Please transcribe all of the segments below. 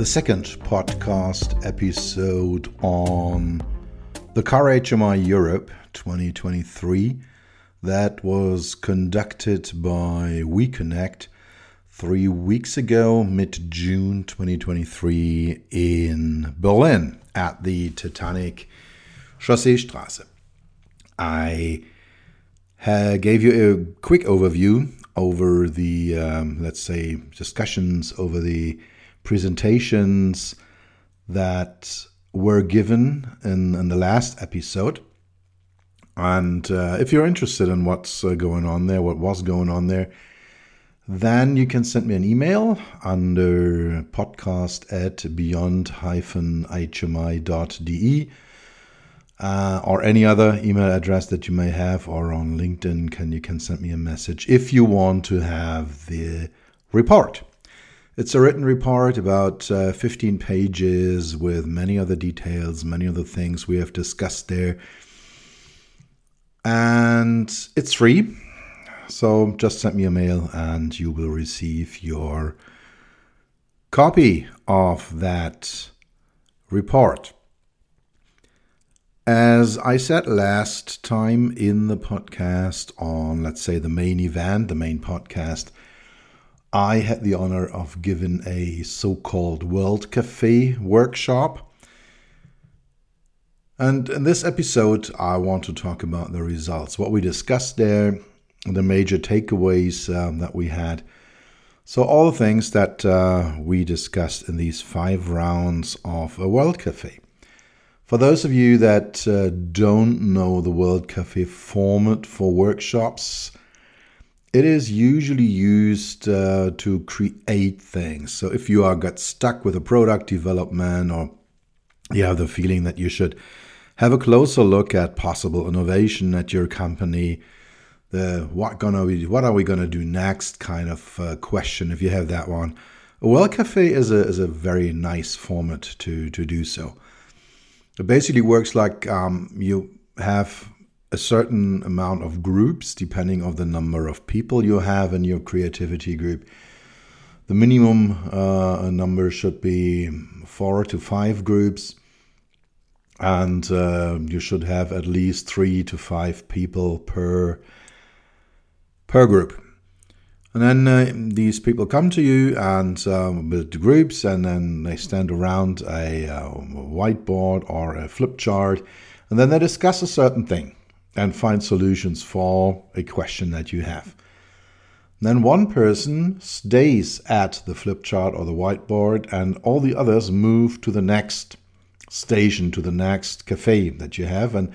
the second podcast episode on the Car HMI Europe 2023 that was conducted by WeConnect three weeks ago, mid June 2023, in Berlin at the Titanic Chausseestraße. I uh, gave you a quick overview over the, um, let's say, discussions over the presentations that were given in, in the last episode. And uh, if you're interested in what's uh, going on there, what was going on there, then you can send me an email under podcast at beyond-hmi.de uh, or any other email address that you may have or on LinkedIn can you can send me a message if you want to have the report. It's a written report about uh, 15 pages with many other details, many other things we have discussed there. And it's free. So just send me a mail and you will receive your copy of that report. As I said last time in the podcast on, let's say, the main event, the main podcast, I had the honor of giving a so called World Cafe workshop. And in this episode, I want to talk about the results, what we discussed there, the major takeaways um, that we had. So, all the things that uh, we discussed in these five rounds of a World Cafe. For those of you that uh, don't know the World Cafe format for workshops, it is usually used uh, to create things. So if you are got stuck with a product development or you have the feeling that you should have a closer look at possible innovation at your company, the what gonna be, what are we gonna do next kind of uh, question. If you have that one, World Cafe is a is a very nice format to to do so. It basically works like um, you have a certain amount of groups depending on the number of people you have in your creativity group. The minimum uh, number should be four to five groups, and uh, you should have at least three to five people per per group. And then uh, these people come to you and um, build the groups, and then they stand around a, a uh, whiteboard or a flip chart, and then they discuss a certain thing and find solutions for a question that you have. Then one person stays at the flip chart or the whiteboard, and all the others move to the next station, to the next cafe that you have. And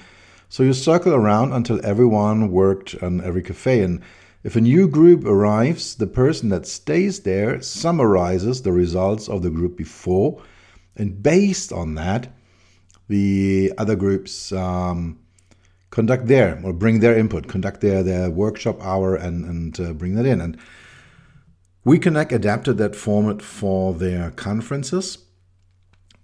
so you circle around until everyone worked on every cafe. And if a new group arrives, the person that stays there summarizes the results of the group before. And based on that, the other groups um, conduct their or bring their input, conduct their, their workshop hour and, and uh, bring that in. And WeConnect adapted that format for their conferences.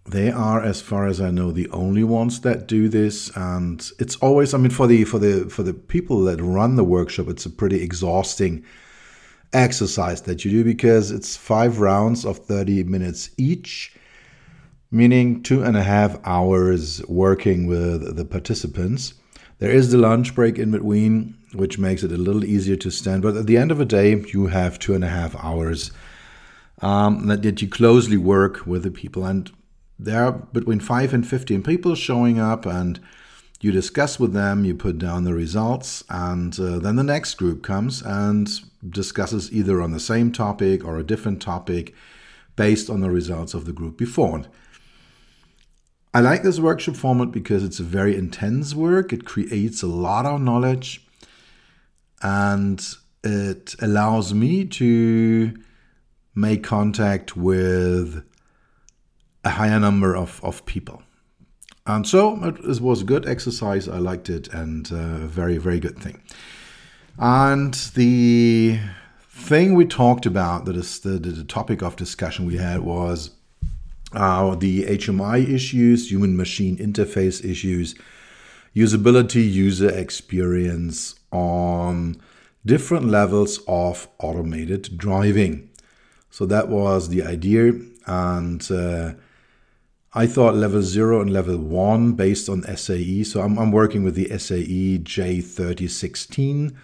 They are, as far as I know, the only ones that do this, and it's always. I mean, for the for the for the people that run the workshop, it's a pretty exhausting exercise that you do because it's five rounds of thirty minutes each, meaning two and a half hours working with the participants. There is the lunch break in between, which makes it a little easier to stand. But at the end of the day, you have two and a half hours um, that, that you closely work with the people. And there are between 5 and 15 people showing up, and you discuss with them, you put down the results, and uh, then the next group comes and discusses either on the same topic or a different topic based on the results of the group before. I like this workshop format because it's a very intense work. It creates a lot of knowledge and it allows me to make contact with a higher number of, of people. And so it was a good exercise. I liked it and a very, very good thing. And the thing we talked about, that is the, the topic of discussion we had, was uh, the HMI issues, human machine interface issues, usability, user experience on different levels of automated driving. So that was the idea. And uh, I thought level zero and level one based on SAE. So I'm, I'm working with the SAE J3016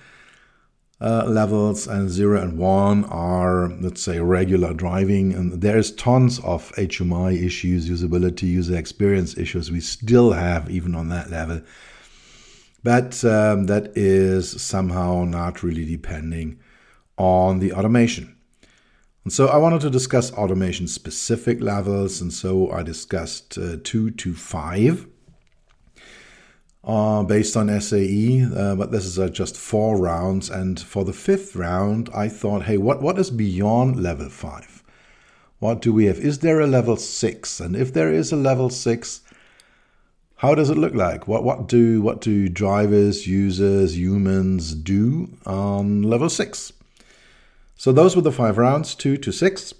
uh, levels and 0 and 1 are let's say regular driving. And there is tons of HMI issues usability user experience issues. We still have even on that level. But um, that is somehow not really depending on the automation. And so I wanted to discuss automation specific levels. And so I discussed uh, 2 to 5 are based on SAE, uh, but this is uh, just four rounds. And for the fifth round, I thought, hey, what, what is beyond level five? What do we have? Is there a level six? And if there is a level six, how does it look like? What what do what do drivers, users, humans do on level six? So those were the five rounds, two to six,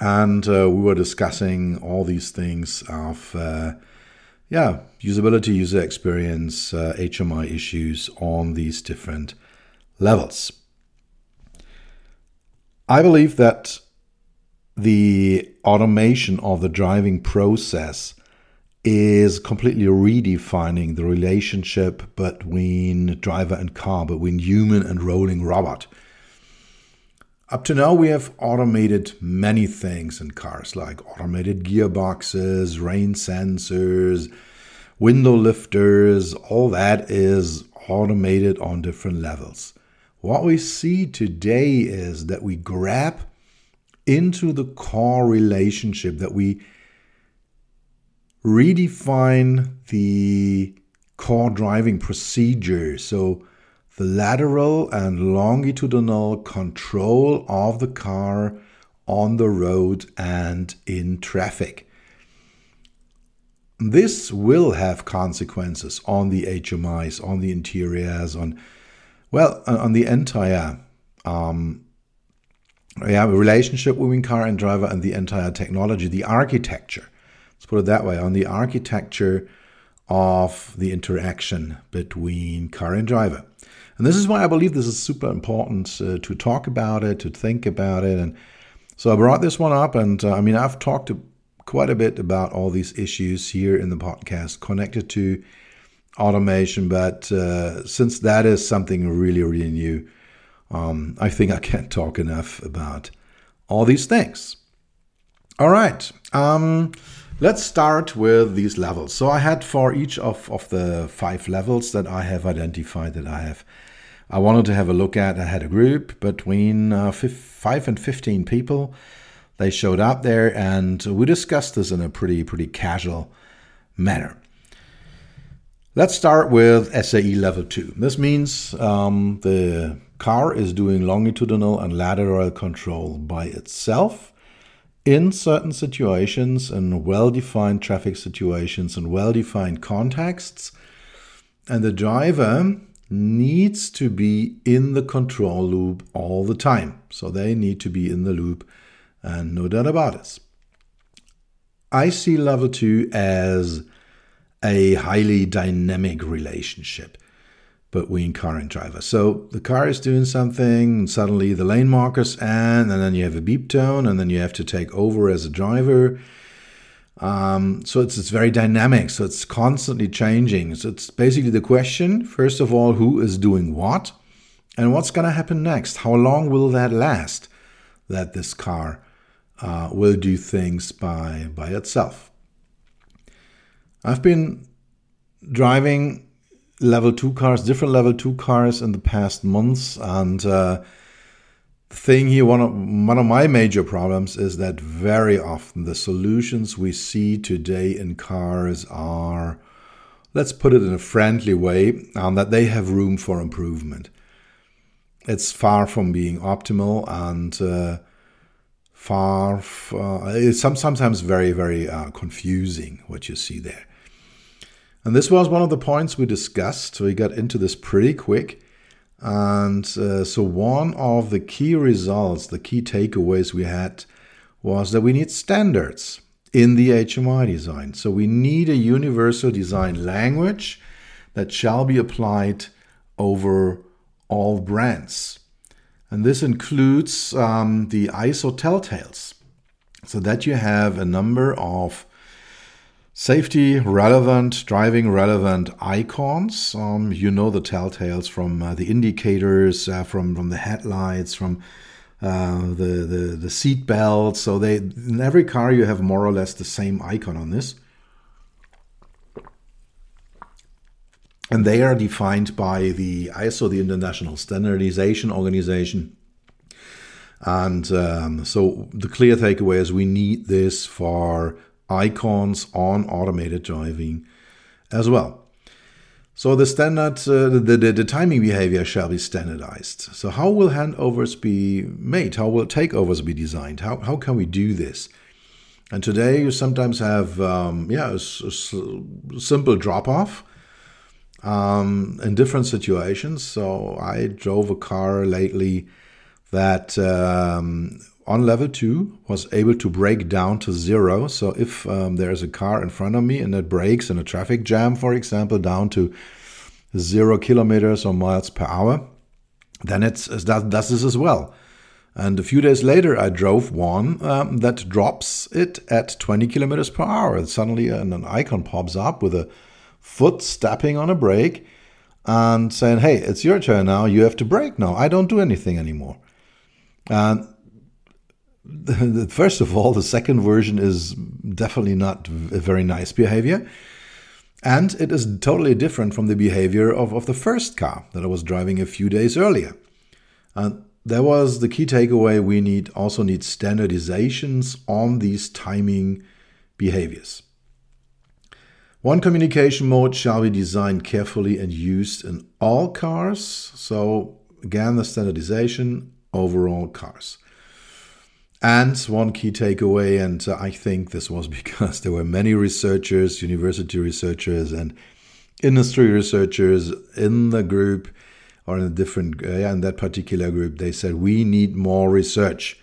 and uh, we were discussing all these things of uh, yeah, usability, user experience, uh, HMI issues on these different levels. I believe that the automation of the driving process is completely redefining the relationship between driver and car, between human and rolling robot. Up to now, we have automated many things in cars, like automated gearboxes, rain sensors, window lifters, all that is automated on different levels. What we see today is that we grab into the car relationship, that we redefine the car driving procedure. So the lateral and longitudinal control of the car on the road and in traffic. This will have consequences on the HMIs, on the interiors, on well, on the entire um, yeah, relationship between car and driver and the entire technology, the architecture. Let's put it that way on the architecture of the interaction between car and driver. And this is why I believe this is super important uh, to talk about it, to think about it. And so I brought this one up. And uh, I mean, I've talked quite a bit about all these issues here in the podcast connected to automation. But uh, since that is something really, really new, um, I think I can't talk enough about all these things. All right. Um, Let's start with these levels. So I had for each of, of the five levels that I have identified that I have I wanted to have a look at. I had a group between uh, five and 15 people. They showed up there and we discussed this in a pretty, pretty casual manner. Let's start with SAE level 2. This means um, the car is doing longitudinal and lateral control by itself in certain situations, in well defined traffic situations, and well defined contexts. And the driver needs to be in the control loop all the time. So they need to be in the loop, and no doubt about it. I see level two as a highly dynamic relationship between car and driver. So the car is doing something, and suddenly the lane markers end, and then you have a beep tone, and then you have to take over as a driver um, so it's, it's very dynamic. So it's constantly changing. So it's basically the question first of all, who is doing what? And what's going to happen next? How long will that last that this car uh, will do things by by itself. I've been driving level two cars, different level two cars in the past months, and uh, thing here, one of one of my major problems is that very often the solutions we see today in cars are, let's put it in a friendly way, um, that they have room for improvement. It's far from being optimal and. Uh, far, uh, it's sometimes very, very uh, confusing what you see there. And this was one of the points we discussed. We got into this pretty quick. And uh, so, one of the key results, the key takeaways we had was that we need standards in the HMI design. So, we need a universal design language that shall be applied over all brands. And this includes um, the ISO telltales, so that you have a number of safety relevant, driving relevant icons. Um, you know the telltales from uh, the indicators, uh, from, from the headlights, from uh, the, the, the seat belt. So they in every car you have more or less the same icon on this. and they are defined by the ISO, the International Standardization Organization. And um, so the clear takeaway is we need this for icons on automated driving as well. So the standard, uh, the, the, the timing behavior shall be standardized. So how will handovers be made? How will takeovers be designed? How, how can we do this? And today you sometimes have, um, yeah, a, a simple drop off um, in different situations. So I drove a car lately that um, on level two was able to brake down to zero. So if um, there's a car in front of me and it brakes in a traffic jam, for example, down to zero kilometers or miles per hour, then it does this as well. And a few days later, I drove one um, that drops it at 20 kilometers per hour. And suddenly, an, an icon pops up with a foot stepping on a brake and saying, hey, it's your turn now. You have to brake now. I don't do anything anymore. And first of all, the second version is definitely not a very nice behavior. And it is totally different from the behavior of, of the first car that I was driving a few days earlier. Uh, and that was the key takeaway. We need also need standardizations on these timing behaviors. One communication mode shall be designed carefully and used in all cars. So, again, the standardization overall cars. And one key takeaway, and I think this was because there were many researchers, university researchers, and industry researchers in the group or in a different, uh, in that particular group, they said we need more research.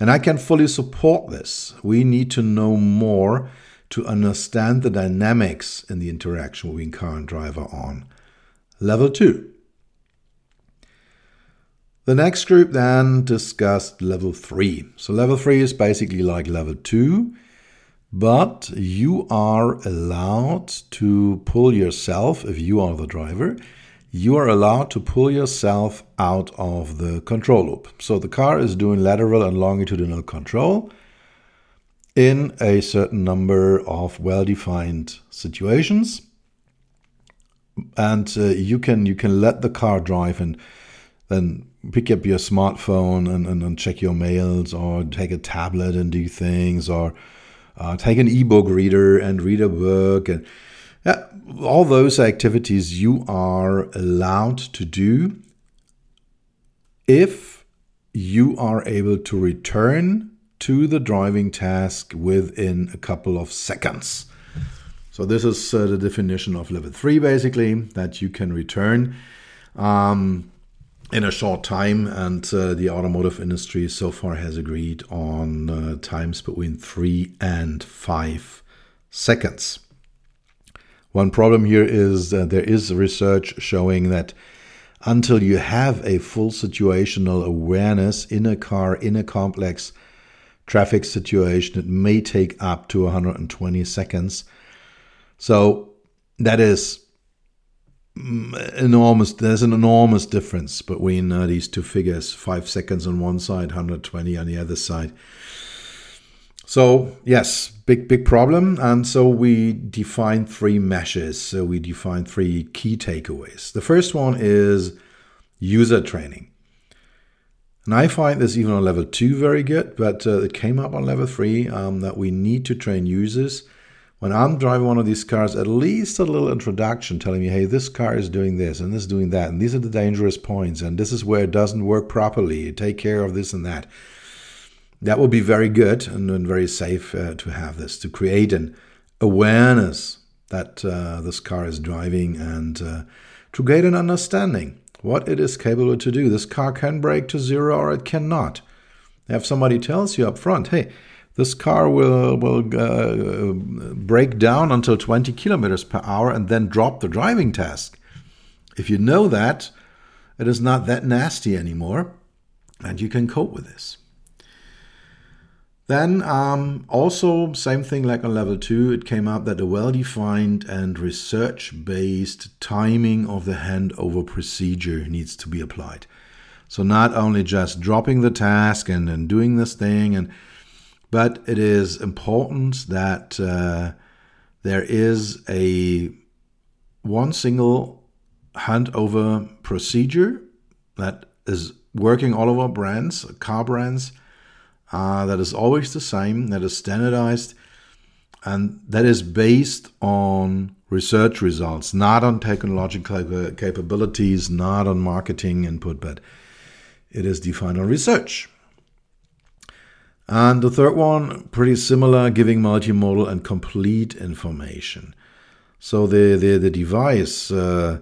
And I can fully support this. We need to know more to understand the dynamics in the interaction between car and driver on level 2. The next group then discussed level 3. So, level 3 is basically like level 2, but you are allowed to pull yourself, if you are the driver, you are allowed to pull yourself out of the control loop. So, the car is doing lateral and longitudinal control in a certain number of well-defined situations and uh, you can you can let the car drive and then pick up your smartphone and, and, and, check your mails or take a tablet and do things or uh, take an ebook reader and read a book and yeah, all those activities you are allowed to do if you are able to return to the driving task within a couple of seconds. So this is uh, the definition of level three, basically, that you can return um, in a short time. And uh, the automotive industry so far has agreed on uh, times between three and five seconds. One problem here is there is research showing that until you have a full situational awareness in a car, in a complex traffic situation. It may take up to 120 seconds. So that is enormous. There's an enormous difference between uh, these two figures five seconds on one side, 120 on the other side. So yes, big big problem. And so we define three meshes. So we define three key takeaways. The first one is user training. And I find this even on level two very good, but uh, it came up on level three um, that we need to train users. When I'm driving one of these cars, at least a little introduction telling me, hey, this car is doing this and this is doing that, and these are the dangerous points, and this is where it doesn't work properly. Take care of this and that. That would be very good and, and very safe uh, to have this, to create an awareness that uh, this car is driving and uh, to get an understanding what it is capable to do. This car can brake to zero or it cannot. If somebody tells you up front, hey, this car will will uh, brake down until 20 kilometers per hour and then drop the driving task. If you know that, it is not that nasty anymore, and you can cope with this. Then um, also same thing like on level two, it came up that a well-defined and research-based timing of the handover procedure needs to be applied. So not only just dropping the task and, and doing this thing, and but it is important that uh, there is a one single handover procedure that is working all over brands, car brands uh, that is always the same, that is standardized, and that is based on research results, not on technological capabilities, not on marketing input, but it is defined on research. And the third one, pretty similar, giving multimodal and complete information. So the the, the device uh,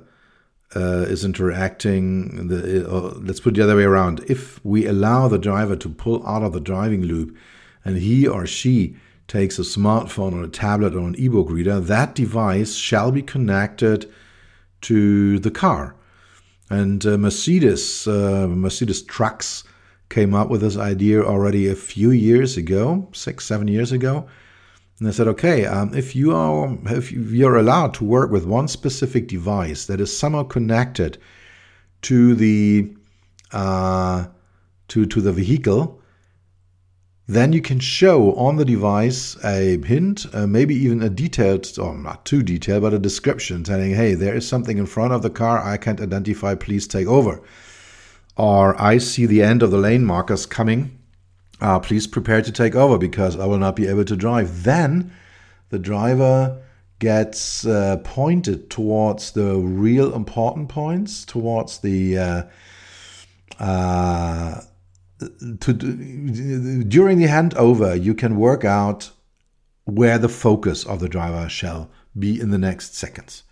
uh, is interacting. The, uh, let's put it the other way around. If we allow the driver to pull out of the driving loop, and he or she takes a smartphone or a tablet or an ebook reader, that device shall be connected to the car. And uh, Mercedes, uh, Mercedes trucks came up with this idea already a few years ago, six, seven years ago. And I said, okay, um, if you are if you're allowed to work with one specific device that is somehow connected to the uh, to to the vehicle, then you can show on the device a hint, uh, maybe even a detailed, or not too detailed, but a description telling, hey, there is something in front of the car I can't identify. Please take over. Or I see the end of the lane markers coming uh, please prepare to take over because I will not be able to drive. Then the driver gets uh, pointed towards the real important points, towards the uh, uh, to during the handover, you can work out where the focus of the driver shall be in the next seconds.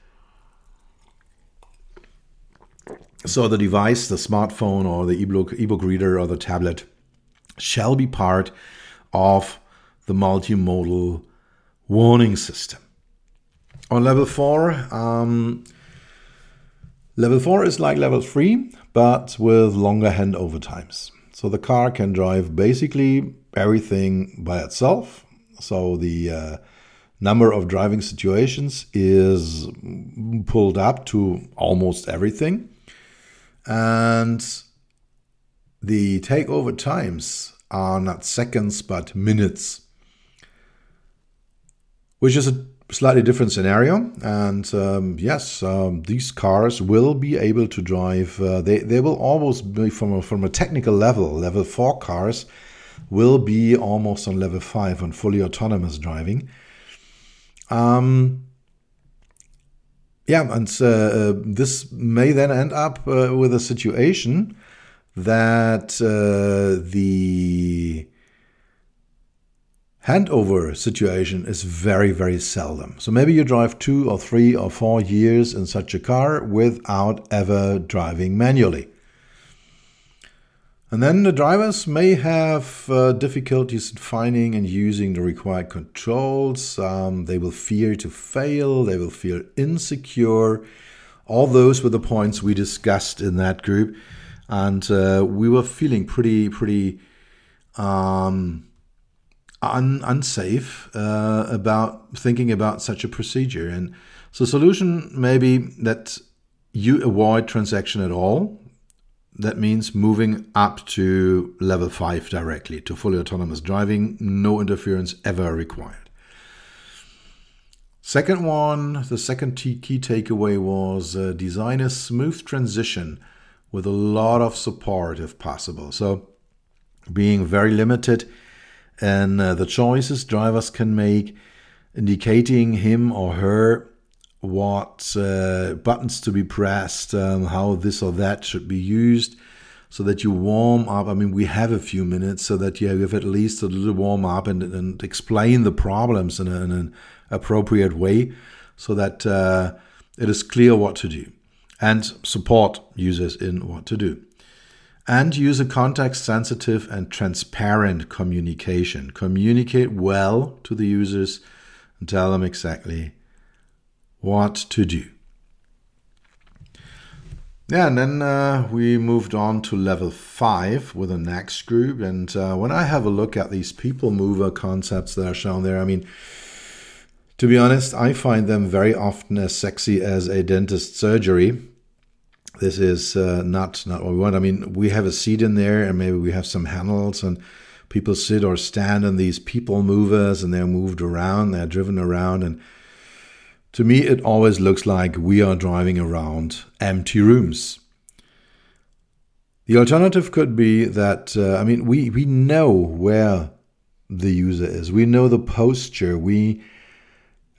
So the device, the smartphone or the ebook ebook reader or the tablet shall be part of the multimodal warning system. On level four, um, level four is like level three, but with longer handover times. So the car can drive basically everything by itself. So the uh, number of driving situations is pulled up to almost everything. And the takeover times are not seconds but minutes, which is a slightly different scenario. And um, yes, um, these cars will be able to drive. Uh, they they will almost be from a, from a technical level. Level four cars will be almost on level five on fully autonomous driving. Um, yeah, and uh, uh this may then end up uh, with a situation that the handover situation is very, very seldom. So maybe you drive two or three or four years in such a car without ever driving manually. And then the drivers may have uh, difficulties in finding and using the required controls. Um, they will fear to fail. They will feel insecure. All those were the points we discussed in that group and uh, we were feeling pretty pretty um, un- unsafe uh, about thinking about such a procedure. And so, solution maybe that you avoid transaction at all. That means moving up to level 5 directly to fully autonomous driving, no interference ever required. Second one, the second key takeaway was uh, design a smooth transition with a lot of support if possible. So, being very limited in uh, the choices drivers can make, indicating him or her what uh, buttons to be pressed, um, how this or that should be used, so that you warm up. I mean, we have a few minutes so that you have at least a little warm up and, and explain the problems in, a, in an appropriate way so that uh, it is clear what to do and support users in what to do. And use a context sensitive and transparent communication. Communicate well to the users and tell them exactly what to do. Yeah, and then uh, we moved on to level five with the next group. And uh, when I have a look at these people mover concepts that are shown there, I mean, to be honest, I find them very often as sexy as a dentist surgery. This is uh, not not what we want. I mean, we have a seat in there, and maybe we have some handles, and people sit or stand on these people movers, and they're moved around, they're driven around, and to me, it always looks like we are driving around empty rooms. The alternative could be that, uh, I mean, we, we know where the user is, we know the posture, we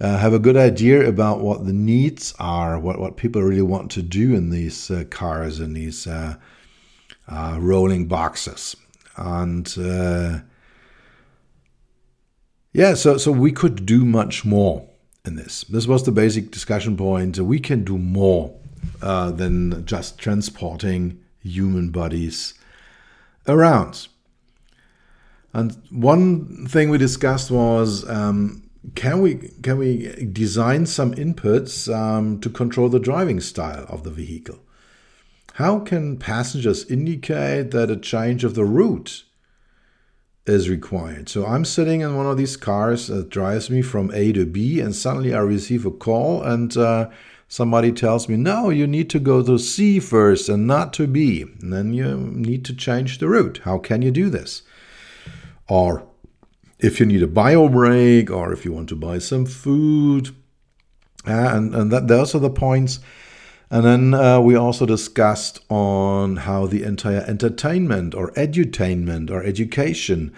uh, have a good idea about what the needs are, what, what people really want to do in these uh, cars, in these uh, uh, rolling boxes. And uh, yeah, so, so we could do much more in this. This was the basic discussion point. We can do more uh, than just transporting human bodies around. And one thing we discussed was um, can we can we design some inputs um, to control the driving style of the vehicle? How can passengers indicate that a change of the route is required. So I'm sitting in one of these cars that drives me from A to B, and suddenly I receive a call, and uh, somebody tells me, No, you need to go to C first and not to B. And then you need to change the route. How can you do this? Or if you need a bio break, or if you want to buy some food. Uh, and and that, those are the points and then uh, we also discussed on how the entire entertainment or edutainment or education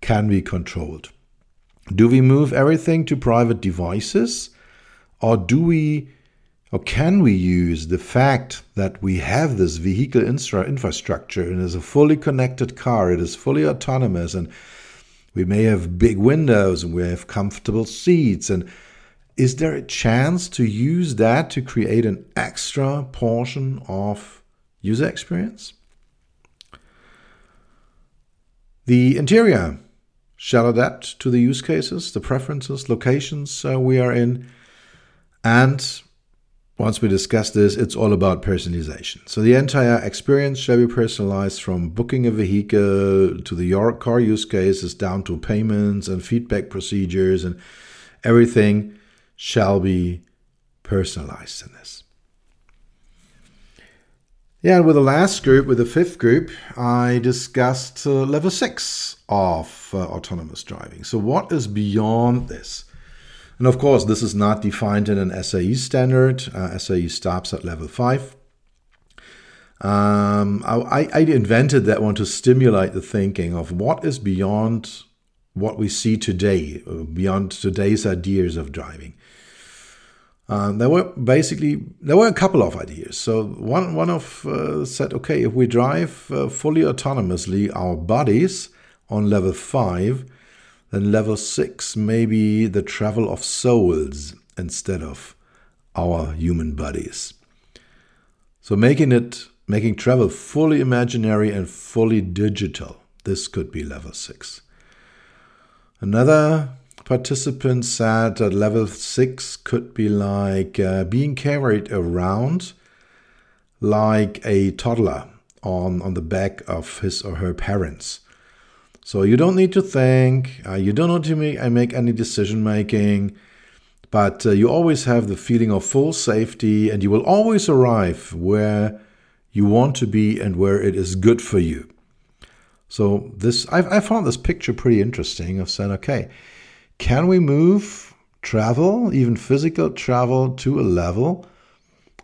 can be controlled. Do we move everything to private devices? Or do we or can we use the fact that we have this vehicle infra- infrastructure and is a fully connected car, it is fully autonomous, and we may have big windows and we have comfortable seats and is there a chance to use that to create an extra portion of user experience? The interior shall adapt to the use cases, the preferences, locations uh, we are in. And once we discuss this, it's all about personalization. So the entire experience shall be personalized from booking a vehicle to the your car use cases down to payments and feedback procedures and everything shall be personalized in this. Yeah, and with the last group, with the fifth group, I discussed uh, level six of uh, autonomous driving. So, what is beyond this? And of course, this is not defined in an SAE standard. Uh, SAE stops at level five. Um, I, I invented that one to stimulate the thinking of what is beyond what we see today, uh, beyond today's ideas of driving. Uh, there were basically there were a couple of ideas. So one one of uh, said, okay, if we drive uh, fully autonomously our bodies on level five, then level six maybe the travel of souls instead of our human bodies. So making it making travel fully imaginary and fully digital. This could be level six. Another participant said that level six could be like uh, being carried around like a toddler on, on the back of his or her parents. So you don't need to think, uh, you don't need to make, uh, make any decision making, but uh, you always have the feeling of full safety and you will always arrive where you want to be and where it is good for you. So this I, I found this picture pretty interesting of saying, okay, can we move travel, even physical travel, to a level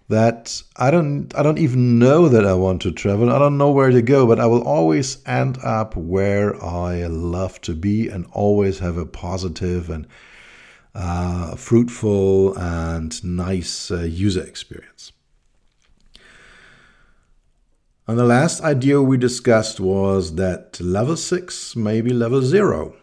that I don't I don't even know that I want to travel. I don't know where to go, but I will always end up where I love to be and always have a positive and uh, fruitful and nice uh, user experience. And the last idea we discussed was that level six, maybe level zero.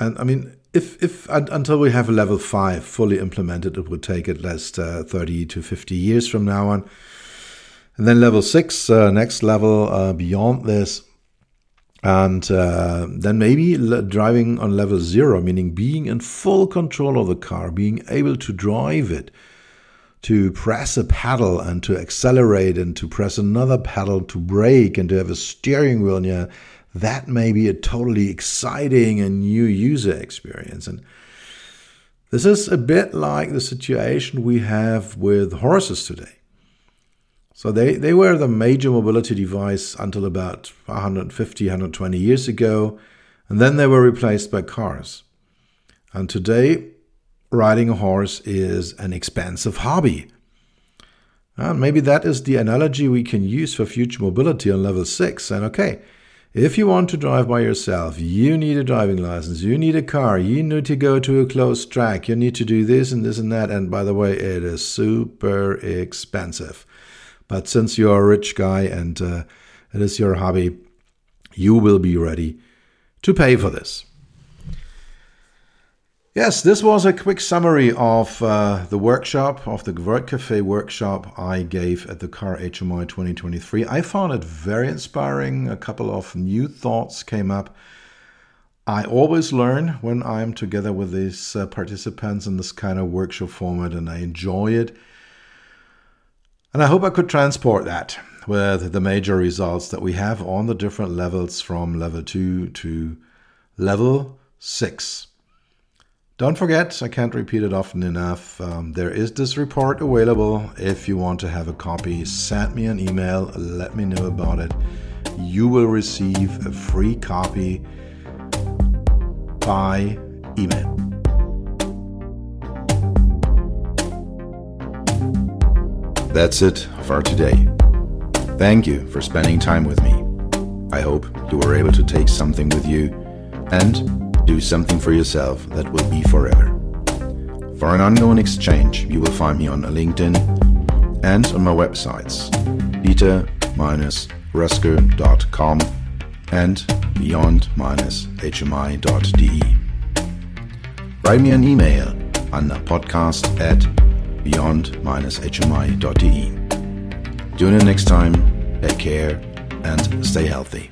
And I mean, if, if until we have a level five fully implemented, it would take at least uh, 30 to 50 years from now on. And then level six, uh, next level uh, beyond this. And uh, then maybe driving on level zero, meaning being in full control of the car, being able to drive it to press a pedal and to accelerate and to press another pedal to brake and to have a steering wheel, yeah, that may be a totally exciting and new user experience. And this is a bit like the situation we have with horses today. So they, they were the major mobility device until about 150, 120 years ago, and then they were replaced by cars. And today, riding a horse is an expensive hobby. And maybe that is the analogy we can use for future mobility on level 6. And okay, if you want to drive by yourself, you need a driving license, you need a car, you need to go to a closed track, you need to do this and this and that. And by the way, it is super expensive. But since you're a rich guy and uh, it is your hobby, you will be ready to pay for this. Yes, this was a quick summary of uh, the workshop, of the World Cafe workshop I gave at the Car HMI 2023. I found it very inspiring. A couple of new thoughts came up. I always learn when I'm together with these uh, participants in this kind of workshop format, and I enjoy it. And I hope I could transport that with the major results that we have on the different levels from level 2 to level 6. Don't forget, I can't repeat it often enough, um, there is this report available. If you want to have a copy, send me an email, let me know about it. You will receive a free copy by email. That's it for today. Thank you for spending time with me. I hope you were able to take something with you and do something for yourself that will be forever. For an ongoing exchange, you will find me on LinkedIn and on my websites peter-roessger.com and beyond-hmi.de. Write me an email on podcast at beyond-hmi.de. Tune in next time, take care, and stay healthy.